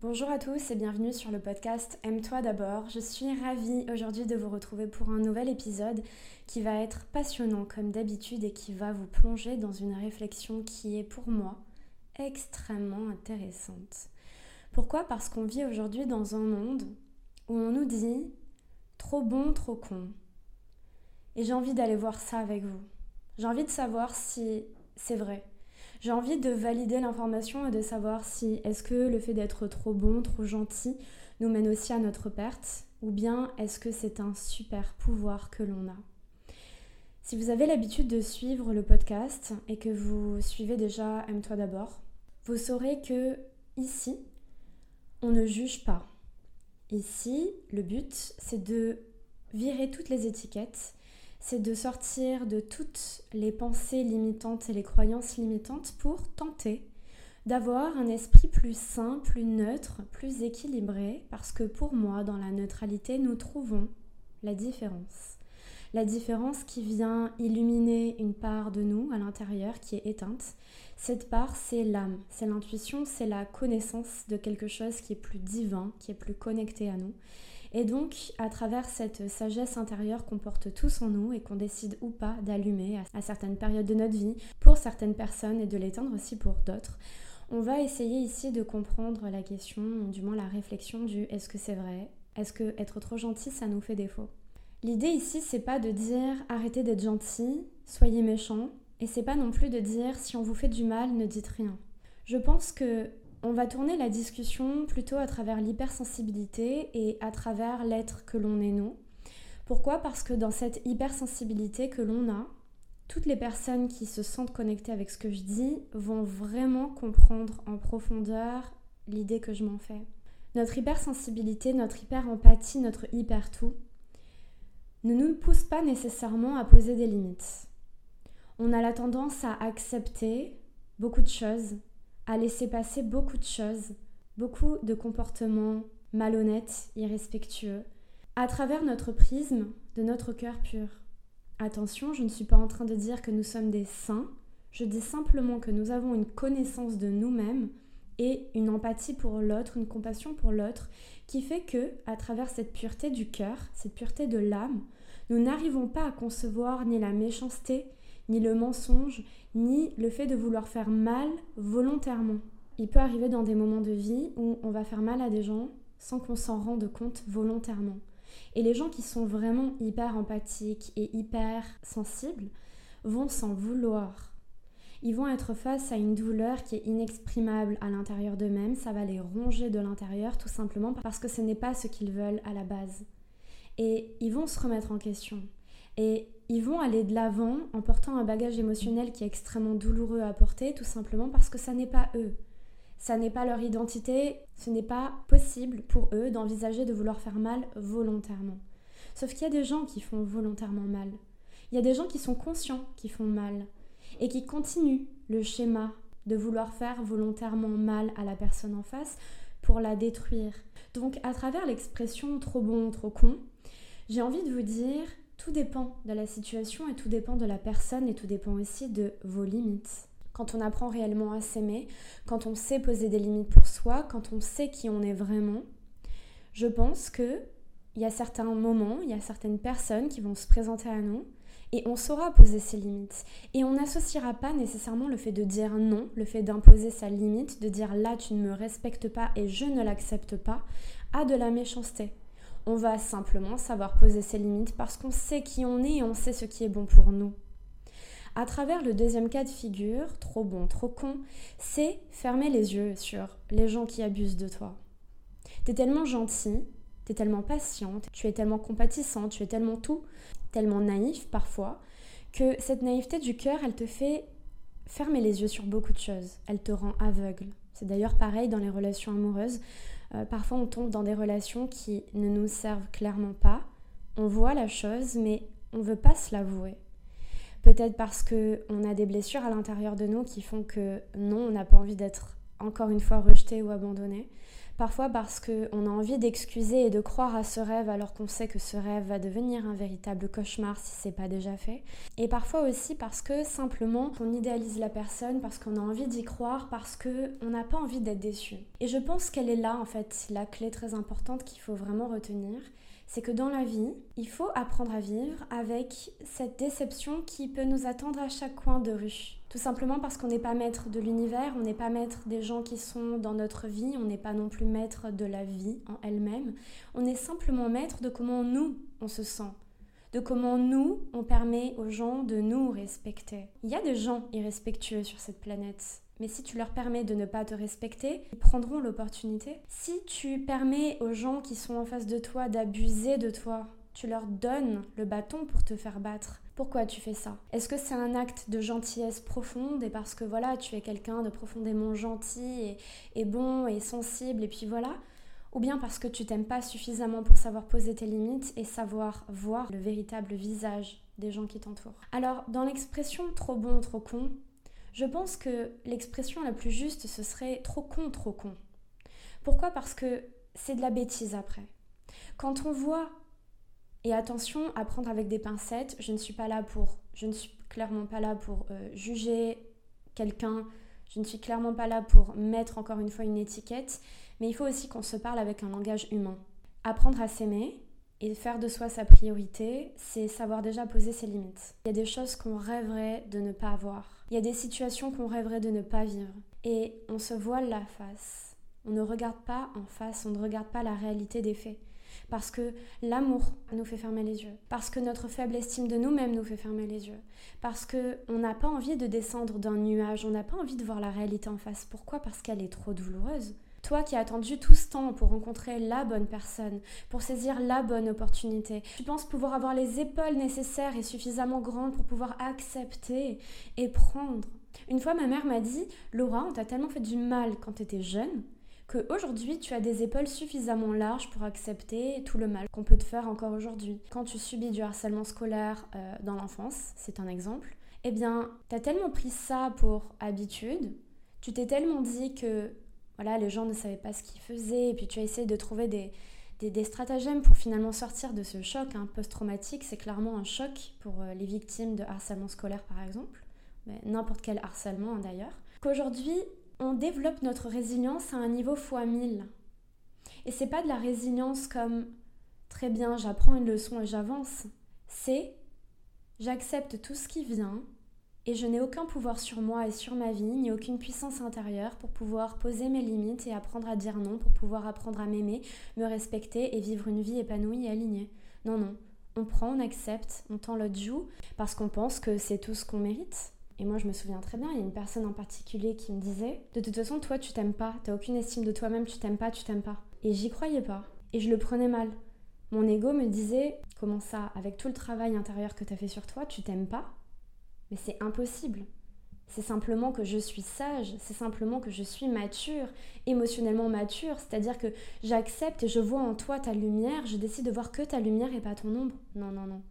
Bonjour à tous et bienvenue sur le podcast Aime-toi d'abord. Je suis ravie aujourd'hui de vous retrouver pour un nouvel épisode qui va être passionnant comme d'habitude et qui va vous plonger dans une réflexion qui est pour moi extrêmement intéressante. Pourquoi? Parce qu'on vit aujourd'hui dans un monde où on nous dit trop bon, trop con. Et j'ai envie d'aller voir ça avec vous. J'ai envie de savoir si c'est vrai. J'ai envie de valider l'information et de savoir si est-ce que le fait d'être trop bon, trop gentil nous mène aussi à notre perte ou bien est-ce que c'est un super pouvoir que l'on a. Si vous avez l'habitude de suivre le podcast et que vous suivez déjà Aime-toi d'abord, vous saurez que ici, on ne juge pas. Ici, le but, c'est de virer toutes les étiquettes c'est de sortir de toutes les pensées limitantes et les croyances limitantes pour tenter d'avoir un esprit plus sain, plus neutre, plus équilibré, parce que pour moi, dans la neutralité, nous trouvons la différence. La différence qui vient illuminer une part de nous à l'intérieur qui est éteinte. Cette part, c'est l'âme, c'est l'intuition, c'est la connaissance de quelque chose qui est plus divin, qui est plus connecté à nous. Et donc, à travers cette sagesse intérieure qu'on porte tous en nous et qu'on décide ou pas d'allumer à certaines périodes de notre vie, pour certaines personnes et de l'éteindre aussi pour d'autres, on va essayer ici de comprendre la question, du moins la réflexion du est-ce que c'est vrai? Est-ce que être trop gentil, ça nous fait défaut? L'idée ici, c'est pas de dire arrêtez d'être gentil, soyez méchant, et c'est pas non plus de dire si on vous fait du mal, ne dites rien. Je pense que on va tourner la discussion plutôt à travers l'hypersensibilité et à travers l'être que l'on est nous. Pourquoi? Parce que dans cette hypersensibilité que l'on a, toutes les personnes qui se sentent connectées avec ce que je dis vont vraiment comprendre en profondeur l'idée que je m'en fais. Notre hypersensibilité, notre hyper-empathie, notre hyper-tout ne nous pousse pas nécessairement à poser des limites. On a la tendance à accepter beaucoup de choses à laisser passer beaucoup de choses, beaucoup de comportements malhonnêtes, irrespectueux, à travers notre prisme de notre cœur pur. Attention, je ne suis pas en train de dire que nous sommes des saints, je dis simplement que nous avons une connaissance de nous-mêmes et une empathie pour l'autre, une compassion pour l'autre, qui fait que, à travers cette pureté du cœur, cette pureté de l'âme, nous n'arrivons pas à concevoir ni la méchanceté, ni le mensonge, ni le fait de vouloir faire mal volontairement. Il peut arriver dans des moments de vie où on va faire mal à des gens sans qu'on s'en rende compte volontairement. Et les gens qui sont vraiment hyper empathiques et hyper sensibles vont s'en vouloir. Ils vont être face à une douleur qui est inexprimable à l'intérieur d'eux-mêmes, ça va les ronger de l'intérieur tout simplement parce que ce n'est pas ce qu'ils veulent à la base. Et ils vont se remettre en question. Et ils vont aller de l'avant en portant un bagage émotionnel qui est extrêmement douloureux à porter, tout simplement parce que ça n'est pas eux. Ça n'est pas leur identité, ce n'est pas possible pour eux d'envisager de vouloir faire mal volontairement. Sauf qu'il y a des gens qui font volontairement mal. Il y a des gens qui sont conscients qui font mal et qui continuent le schéma de vouloir faire volontairement mal à la personne en face pour la détruire. Donc à travers l'expression trop bon, trop con, j'ai envie de vous dire tout dépend de la situation et tout dépend de la personne et tout dépend aussi de vos limites. Quand on apprend réellement à s'aimer, quand on sait poser des limites pour soi, quand on sait qui on est vraiment, je pense que il y a certains moments, il y a certaines personnes qui vont se présenter à nous et on saura poser ses limites. Et on n'associera pas nécessairement le fait de dire non, le fait d'imposer sa limite, de dire là tu ne me respectes pas et je ne l'accepte pas, à de la méchanceté. On va simplement savoir poser ses limites parce qu'on sait qui on est et on sait ce qui est bon pour nous. À travers le deuxième cas de figure, trop bon, trop con, c'est fermer les yeux sur les gens qui abusent de toi. T'es tellement gentil, t'es tellement patiente, tu es tellement compatissante, tu es tellement tout, tellement naïf parfois, que cette naïveté du cœur, elle te fait fermer les yeux sur beaucoup de choses. Elle te rend aveugle. C'est d'ailleurs pareil dans les relations amoureuses. Euh, parfois, on tombe dans des relations qui ne nous servent clairement pas. On voit la chose, mais on ne veut pas se l'avouer. Peut-être parce qu'on a des blessures à l'intérieur de nous qui font que non, on n'a pas envie d'être encore une fois rejeté ou abandonné. Parfois parce qu'on a envie d'excuser et de croire à ce rêve alors qu'on sait que ce rêve va devenir un véritable cauchemar si c'est pas déjà fait. Et parfois aussi parce que simplement on idéalise la personne, parce qu'on a envie d'y croire, parce qu'on n'a pas envie d'être déçu. Et je pense qu'elle est là en fait, la clé très importante qu'il faut vraiment retenir c'est que dans la vie, il faut apprendre à vivre avec cette déception qui peut nous attendre à chaque coin de rue. Tout simplement parce qu'on n'est pas maître de l'univers, on n'est pas maître des gens qui sont dans notre vie, on n'est pas non plus maître de la vie en elle-même. On est simplement maître de comment nous, on se sent, de comment nous, on permet aux gens de nous respecter. Il y a des gens irrespectueux sur cette planète. Mais si tu leur permets de ne pas te respecter, ils prendront l'opportunité. Si tu permets aux gens qui sont en face de toi d'abuser de toi, tu leur donnes le bâton pour te faire battre. Pourquoi tu fais ça? Est-ce que c'est un acte de gentillesse profonde et parce que voilà, tu es quelqu'un de profondément gentil et, et, bon et sensible et puis voilà? Ou bien parce que tu t'aimes pas suffisamment pour savoir poser tes limites et savoir voir le véritable visage des gens qui t'entourent? Alors, dans l'expression trop bon, trop con, je pense que l'expression la plus juste, ce serait trop con, trop con. Pourquoi? Parce que c'est de la bêtise après. Quand on voit, et attention à prendre avec des pincettes, je ne suis pas là pour, je ne suis clairement pas là pour euh, juger quelqu'un, je ne suis clairement pas là pour mettre encore une fois une étiquette, mais il faut aussi qu'on se parle avec un langage humain. Apprendre à s'aimer, et faire de soi sa priorité, c'est savoir déjà poser ses limites. Il y a des choses qu'on rêverait de ne pas avoir. Il y a des situations qu'on rêverait de ne pas vivre. Et on se voile la face. On ne regarde pas en face, on ne regarde pas la réalité des faits. Parce que l'amour nous fait fermer les yeux. Parce que notre faible estime de nous-mêmes nous fait fermer les yeux. Parce qu'on n'a pas envie de descendre d'un nuage, on n'a pas envie de voir la réalité en face. Pourquoi? Parce qu'elle est trop douloureuse. Toi qui as attendu tout ce temps pour rencontrer la bonne personne, pour saisir la bonne opportunité, tu penses pouvoir avoir les épaules nécessaires et suffisamment grandes pour pouvoir accepter et prendre. Une fois, ma mère m'a dit Laura, on t'a tellement fait du mal quand tu étais jeune qu'aujourd'hui tu as des épaules suffisamment larges pour accepter tout le mal qu'on peut te faire encore aujourd'hui. Quand tu subis du harcèlement scolaire euh, dans l'enfance, c'est un exemple, eh bien, tu as tellement pris ça pour habitude, tu t'es tellement dit que voilà, les gens ne savaient pas ce qu'ils faisaient, et puis tu as essayé de trouver des, des, stratagèmes pour finalement sortir de ce choc hein, post-traumatique. C'est clairement un choc pour euh, les victimes de harcèlement scolaire, par exemple, mais n'importe quel harcèlement hein, d'ailleurs. Qu'aujourd'hui, on développe notre résilience à un niveau fois 1000. Et c'est pas de la résilience comme très bien, j'apprends une leçon et j'avance. C'est j'accepte tout ce qui vient, et je n'ai aucun pouvoir sur moi et sur ma vie, ni aucune puissance intérieure pour pouvoir poser mes limites et apprendre à dire non, pour pouvoir apprendre à m'aimer, me respecter et vivre une vie épanouie et alignée. Non, non. On prend, on accepte, on tend l'autre joue parce qu'on pense que c'est tout ce qu'on mérite. Et moi, je me souviens très bien, il y a une personne en particulier qui me disait De toute façon, toi, tu t'aimes pas, t'as aucune estime de toi-même, tu t'aimes pas, tu t'aimes pas. Et j'y croyais pas. Et je le prenais mal. Mon ego me disait Comment ça, avec tout le travail intérieur que t'as fait sur toi, tu t'aimes pas? Mais c'est impossible. C'est simplement que je suis sage, c'est simplement que je suis mature, émotionnellement mature, c'est-à-dire que j'accepte et je vois en toi ta lumière, je décide de voir que ta lumière et pas ton ombre. Non, non, non.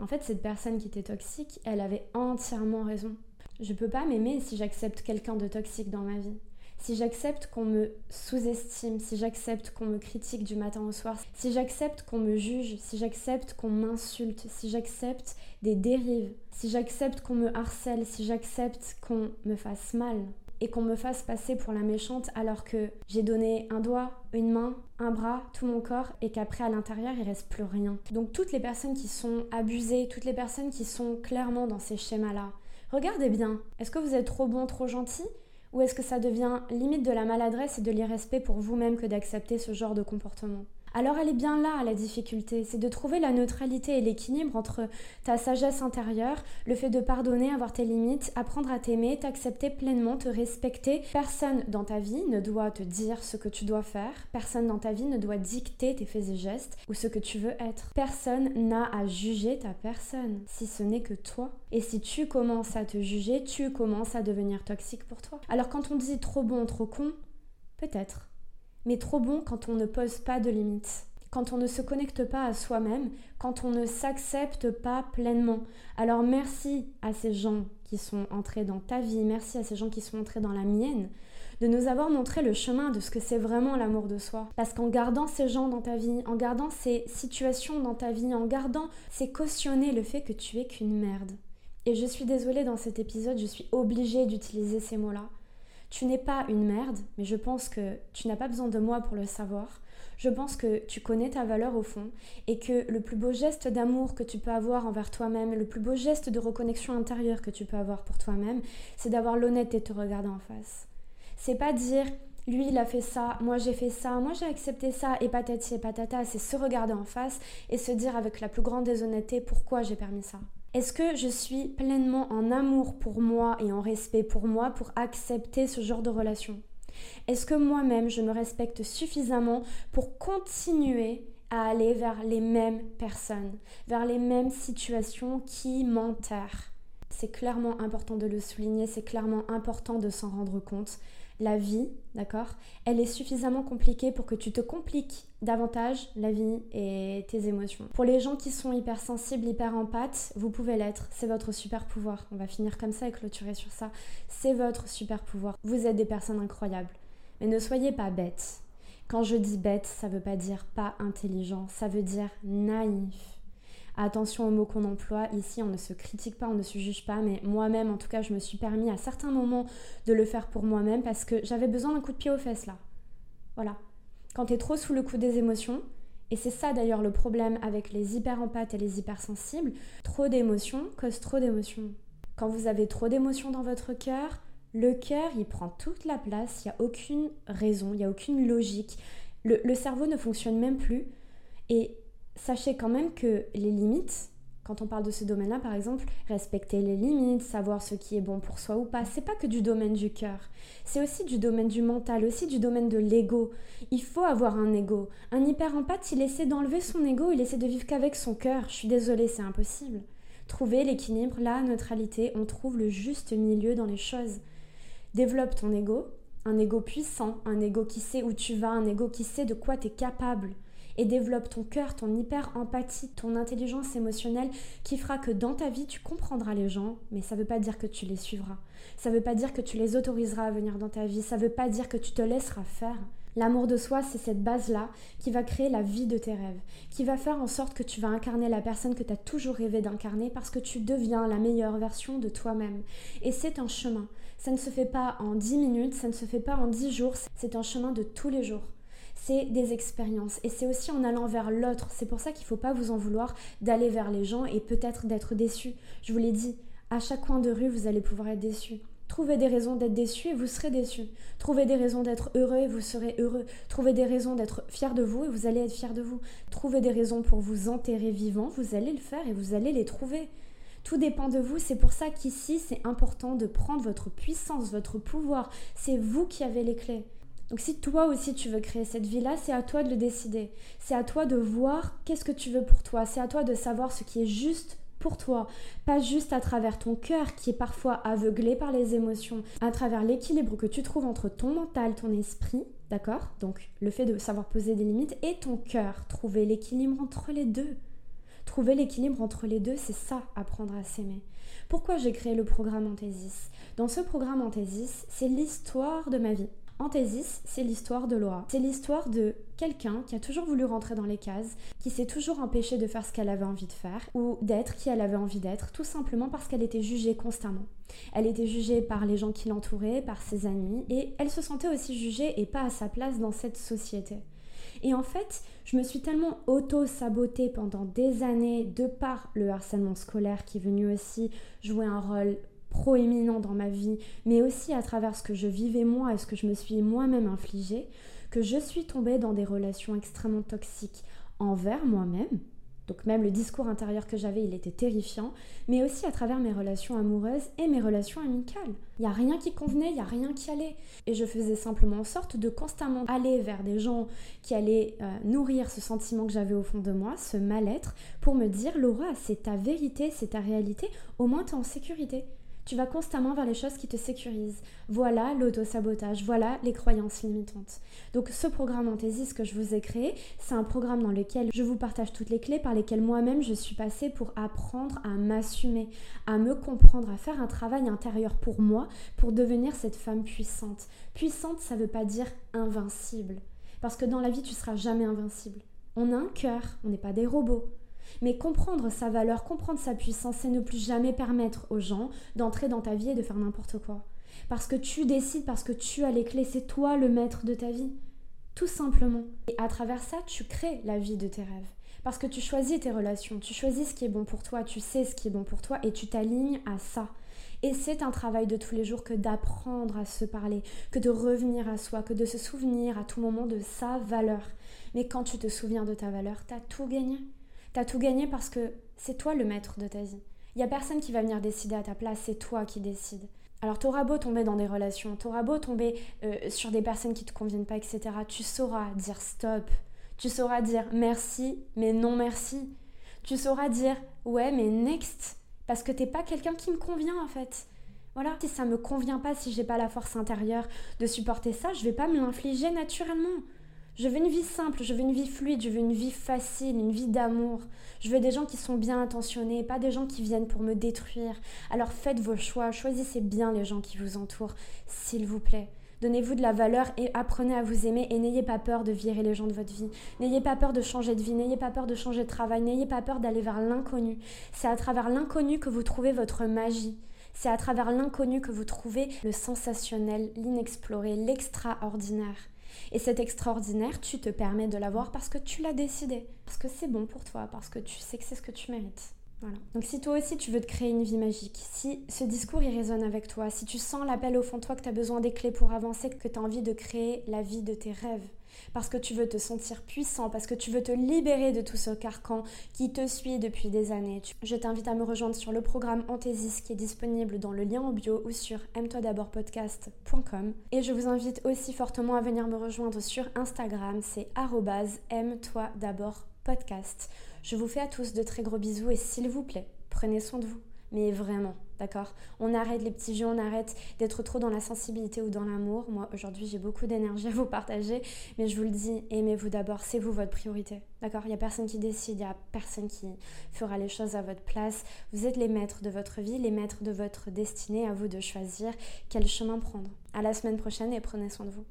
En fait, cette personne qui était toxique, elle avait entièrement raison. Je peux pas m'aimer si j'accepte quelqu'un de toxique dans ma vie si j'accepte qu'on me sous-estime, si j'accepte qu'on me critique du matin au soir, si j'accepte qu'on me juge, si j'accepte qu'on m'insulte, si j'accepte des dérives, si j'accepte qu'on me harcèle, si j'accepte qu'on me fasse mal et qu'on me fasse passer pour la méchante alors que j'ai donné un doigt, une main, un bras, tout mon corps et qu'après à l'intérieur il reste plus rien. Donc toutes les personnes qui sont abusées, toutes les personnes qui sont clairement dans ces schémas-là, regardez bien, est-ce que vous êtes trop bon, trop gentil? Ou est-ce que ça devient limite de la maladresse et de l'irrespect pour vous-même que d'accepter ce genre de comportement? Alors elle est bien là la difficulté, c'est de trouver la neutralité et l'équilibre entre ta sagesse intérieure, le fait de pardonner, avoir tes limites, apprendre à t'aimer, t'accepter pleinement, te respecter. Personne dans ta vie ne doit te dire ce que tu dois faire, personne dans ta vie ne doit dicter tes faits et gestes ou ce que tu veux être. Personne n'a à juger ta personne, si ce n'est que toi. Et si tu commences à te juger, tu commences à devenir toxique pour toi. Alors quand on dit trop bon, trop con, peut-être mais trop bon quand on ne pose pas de limites, quand on ne se connecte pas à soi-même, quand on ne s'accepte pas pleinement. Alors merci à ces gens qui sont entrés dans ta vie, merci à ces gens qui sont entrés dans la mienne, de nous avoir montré le chemin de ce que c'est vraiment l'amour de soi. Parce qu'en gardant ces gens dans ta vie, en gardant ces situations dans ta vie, en gardant, c'est cautionner le fait que tu es qu'une merde. Et je suis désolée dans cet épisode, je suis obligée d'utiliser ces mots-là. Tu n'es pas une merde, mais je pense que tu n'as pas besoin de moi pour le savoir. Je pense que tu connais ta valeur au fond et que le plus beau geste d'amour que tu peux avoir envers toi-même, le plus beau geste de reconnexion intérieure que tu peux avoir pour toi-même, c'est d'avoir l'honnêteté de te regarder en face. C'est pas dire lui il a fait ça, moi j'ai fait ça, moi j'ai accepté ça et patati et patata, c'est se regarder en face et se dire avec la plus grande déshonnêteté pourquoi j'ai permis ça. Est-ce que je suis pleinement en amour pour moi et en respect pour moi pour accepter ce genre de relation? Est-ce que moi-même, je me respecte suffisamment pour continuer à aller vers les mêmes personnes, vers les mêmes situations qui m'enterrent? C'est clairement important de le souligner, c'est clairement important de s'en rendre compte la vie, d'accord, elle est suffisamment compliquée pour que tu te compliques davantage la vie et tes émotions. Pour les gens qui sont hypersensibles, hyper empathes, vous pouvez l'être. C'est votre super pouvoir. On va finir comme ça et clôturer sur ça. C'est votre super pouvoir. Vous êtes des personnes incroyables. Mais ne soyez pas bêtes. Quand je dis bête, ça veut pas dire pas intelligent, ça veut dire naïf. Attention aux mots qu'on emploie. Ici, on ne se critique pas, on ne se juge pas, mais moi-même, en tout cas, je me suis permis à certains moments de le faire pour moi-même parce que j'avais besoin d'un coup de pied aux fesses là. Voilà. Quand tu es trop sous le coup des émotions, et c'est ça d'ailleurs le problème avec les hyper-empathes et les hypersensibles, trop d'émotions cause trop d'émotions. Quand vous avez trop d'émotions dans votre cœur, le cœur, il prend toute la place, il n'y a aucune raison, il n'y a aucune logique. Le, le cerveau ne fonctionne même plus. Et sachez quand même que les limites, quand on parle de ce domaine-là, par exemple, respecter les limites, savoir ce qui est bon pour soi ou pas, c'est pas que du domaine du cœur. C'est aussi du domaine du mental, aussi du domaine de l'ego. Il faut avoir un ego. Un hyper empathe, il essaie d'enlever son ego, il essaie de vivre qu'avec son cœur. Je suis désolée, c'est impossible. Trouver l'équilibre, la neutralité, on trouve le juste milieu dans les choses. Développe ton ego, un ego puissant, un ego qui sait où tu vas, un ego qui sait de quoi tu es capable et développe ton cœur, ton hyper-empathie, ton intelligence émotionnelle qui fera que dans ta vie, tu comprendras les gens, mais ça ne veut pas dire que tu les suivras. Ça ne veut pas dire que tu les autoriseras à venir dans ta vie. Ça ne veut pas dire que tu te laisseras faire. L'amour de soi, c'est cette base-là qui va créer la vie de tes rêves, qui va faire en sorte que tu vas incarner la personne que tu as toujours rêvé d'incarner parce que tu deviens la meilleure version de toi-même. Et c'est un chemin. Ça ne se fait pas en 10 minutes, ça ne se fait pas en 10 jours, c'est un chemin de tous les jours c'est des expériences. Et c'est aussi en allant vers l'autre. C'est pour ça qu'il ne faut pas vous en vouloir d'aller vers les gens et peut-être d'être déçu. Je vous l'ai dit, à chaque coin de rue, vous allez pouvoir être déçu. Trouvez des raisons d'être déçu et vous serez déçu. Trouvez des raisons d'être heureux et vous serez heureux. Trouvez des raisons d'être fier de vous et vous allez être fier de vous. Trouvez des raisons pour vous enterrer vivant, vous allez le faire et vous allez les trouver. Tout dépend de vous. C'est pour ça qu'ici, c'est important de prendre votre puissance, votre pouvoir. C'est vous qui avez les clés. Donc si toi aussi tu veux créer cette vie-là, c'est à toi de le décider. C'est à toi de voir qu'est-ce que tu veux pour toi. C'est à toi de savoir ce qui est juste pour toi, pas juste à travers ton cœur qui est parfois aveuglé par les émotions, à travers l'équilibre que tu trouves entre ton mental, ton esprit, d'accord? Donc le fait de savoir poser des limites et ton cœur, trouver l'équilibre entre les deux. Trouver l'équilibre entre les deux, c'est ça, apprendre à s'aimer. Pourquoi j'ai créé le programme Anthesis Dans ce programme Anthesis, c'est l'histoire de ma vie. Anthésis, c'est l'histoire de Laura. C'est l'histoire de quelqu'un qui a toujours voulu rentrer dans les cases, qui s'est toujours empêché de faire ce qu'elle avait envie de faire, ou d'être qui elle avait envie d'être, tout simplement parce qu'elle était jugée constamment. Elle était jugée par les gens qui l'entouraient, par ses amis, et elle se sentait aussi jugée et pas à sa place dans cette société. Et en fait, je me suis tellement auto-sabotée pendant des années de par le harcèlement scolaire qui est venu aussi jouer un rôle proéminent dans ma vie, mais aussi à travers ce que je vivais moi et ce que je me suis moi-même infligé, que je suis tombée dans des relations extrêmement toxiques envers moi-même. Donc même le discours intérieur que j'avais, il était terrifiant, mais aussi à travers mes relations amoureuses et mes relations amicales. Il n'y a rien qui convenait, il n'y a rien qui allait. Et je faisais simplement en sorte de constamment aller vers des gens qui allaient euh, nourrir ce sentiment que j'avais au fond de moi, ce mal-être, pour me dire, Laura, c'est ta vérité, c'est ta réalité, au moins tu es en sécurité. Tu vas constamment vers les choses qui te sécurisent. Voilà l'auto-sabotage, voilà les croyances limitantes. Donc ce programme Anthésiste que je vous ai créé, c'est un programme dans lequel je vous partage toutes les clés par lesquelles moi-même je suis passée pour apprendre à m'assumer, à me comprendre, à faire un travail intérieur pour moi, pour devenir cette femme puissante. Puissante, ça ne veut pas dire invincible. Parce que dans la vie, tu seras jamais invincible. On a un cœur, on n'est pas des robots. Mais comprendre sa valeur, comprendre sa puissance, c'est ne plus jamais permettre aux gens d'entrer dans ta vie et de faire n'importe quoi. Parce que tu décides, parce que tu as les clés, c'est toi le maître de ta vie. Tout simplement. Et à travers ça, tu crées la vie de tes rêves. Parce que tu choisis tes relations, tu choisis ce qui est bon pour toi, tu sais ce qui est bon pour toi et tu t'alignes à ça. Et c'est un travail de tous les jours que d'apprendre à se parler, que de revenir à soi, que de se souvenir à tout moment de sa valeur. Mais quand tu te souviens de ta valeur, tu as tout gagné. T'as tout gagné parce que c'est toi le maître de ta vie. Il n'y a personne qui va venir décider à ta place, c'est toi qui décides. Alors t'auras beau tomber dans des relations, t'auras beau tomber euh, sur des personnes qui te conviennent pas, etc. Tu sauras dire stop. Tu sauras dire merci, mais non merci. Tu sauras dire ouais, mais next. Parce que t'es pas quelqu'un qui me convient en fait. Voilà, si ça me convient pas, si j'ai pas la force intérieure de supporter ça, je vais pas me l'infliger naturellement. Je veux une vie simple, je veux une vie fluide, je veux une vie facile, une vie d'amour. Je veux des gens qui sont bien intentionnés, pas des gens qui viennent pour me détruire. Alors faites vos choix, choisissez bien les gens qui vous entourent, s'il vous plaît. Donnez-vous de la valeur et apprenez à vous aimer et n'ayez pas peur de virer les gens de votre vie. N'ayez pas peur de changer de vie, n'ayez pas peur de changer de travail, n'ayez pas peur d'aller vers l'inconnu. C'est à travers l'inconnu que vous trouvez votre magie. C'est à travers l'inconnu que vous trouvez le sensationnel, l'inexploré, l'extraordinaire. Et cet extraordinaire, tu te permets de l'avoir parce que tu l'as décidé, parce que c'est bon pour toi, parce que tu sais que c'est ce que tu mérites. Voilà. Donc si toi aussi tu veux te créer une vie magique, si ce discours il résonne avec toi, si tu sens l'appel au fond de toi que tu as besoin des clés pour avancer, que tu as envie de créer la vie de tes rêves, parce que tu veux te sentir puissant, parce que tu veux te libérer de tout ce carcan qui te suit depuis des années. Je t'invite à me rejoindre sur le programme Anthesis qui est disponible dans le lien en bio ou sur aime-toi d'abord podcast.com. Et je vous invite aussi fortement à venir me rejoindre sur Instagram, c'est aime-toi d'abord podcast. Je vous fais à tous de très gros bisous et s'il vous plaît, prenez soin de vous mais vraiment, d'accord On arrête les petits jeux, on arrête d'être trop dans la sensibilité ou dans l'amour. Moi, aujourd'hui, j'ai beaucoup d'énergie à vous partager, mais je vous le dis, aimez-vous d'abord, c'est vous votre priorité, d'accord Il n'y a personne qui décide, il n'y a personne qui fera les choses à votre place. Vous êtes les maîtres de votre vie, les maîtres de votre destinée, à vous de choisir quel chemin prendre. À la semaine prochaine et prenez soin de vous.